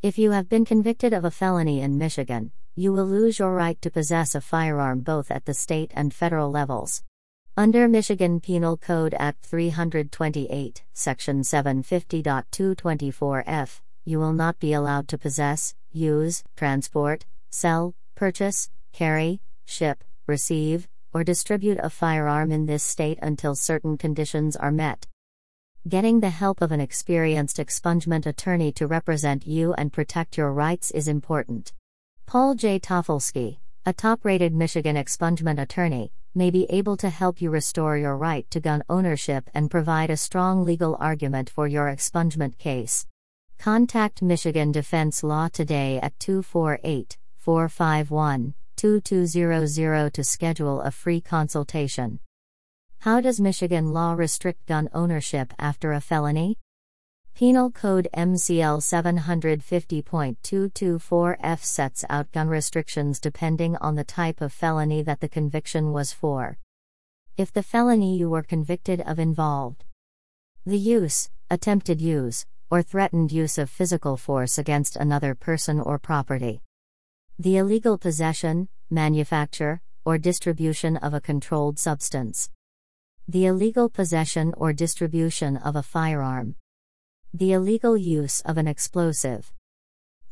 If you have been convicted of a felony in Michigan, you will lose your right to possess a firearm both at the state and federal levels. Under Michigan Penal Code Act 328, Section 750.224f, you will not be allowed to possess, use, transport, sell, purchase, carry, ship, receive, or distribute a firearm in this state until certain conditions are met. Getting the help of an experienced expungement attorney to represent you and protect your rights is important. Paul J. Tafelski, a top rated Michigan expungement attorney, may be able to help you restore your right to gun ownership and provide a strong legal argument for your expungement case. Contact Michigan Defense Law today at 248 451 2200 to schedule a free consultation. How does Michigan law restrict gun ownership after a felony? Penal Code MCL 750.224F sets out gun restrictions depending on the type of felony that the conviction was for. If the felony you were convicted of involved the use, attempted use, or threatened use of physical force against another person or property, the illegal possession, manufacture, or distribution of a controlled substance, the illegal possession or distribution of a firearm. The illegal use of an explosive.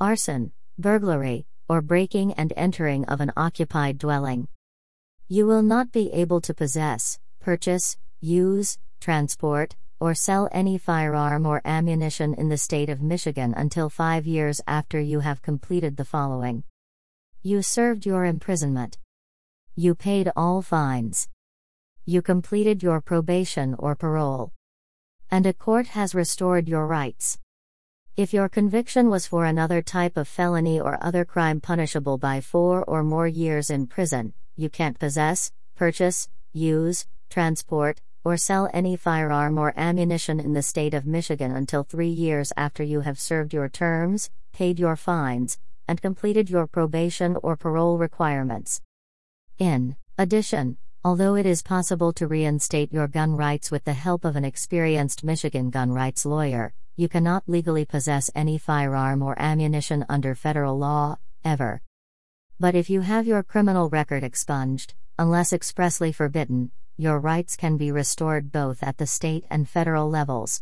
Arson, burglary, or breaking and entering of an occupied dwelling. You will not be able to possess, purchase, use, transport, or sell any firearm or ammunition in the state of Michigan until five years after you have completed the following. You served your imprisonment. You paid all fines. You completed your probation or parole and a court has restored your rights. If your conviction was for another type of felony or other crime punishable by four or more years in prison, you can't possess, purchase, use, transport, or sell any firearm or ammunition in the state of Michigan until three years after you have served your terms, paid your fines, and completed your probation or parole requirements. In addition, Although it is possible to reinstate your gun rights with the help of an experienced Michigan gun rights lawyer, you cannot legally possess any firearm or ammunition under federal law, ever. But if you have your criminal record expunged, unless expressly forbidden, your rights can be restored both at the state and federal levels.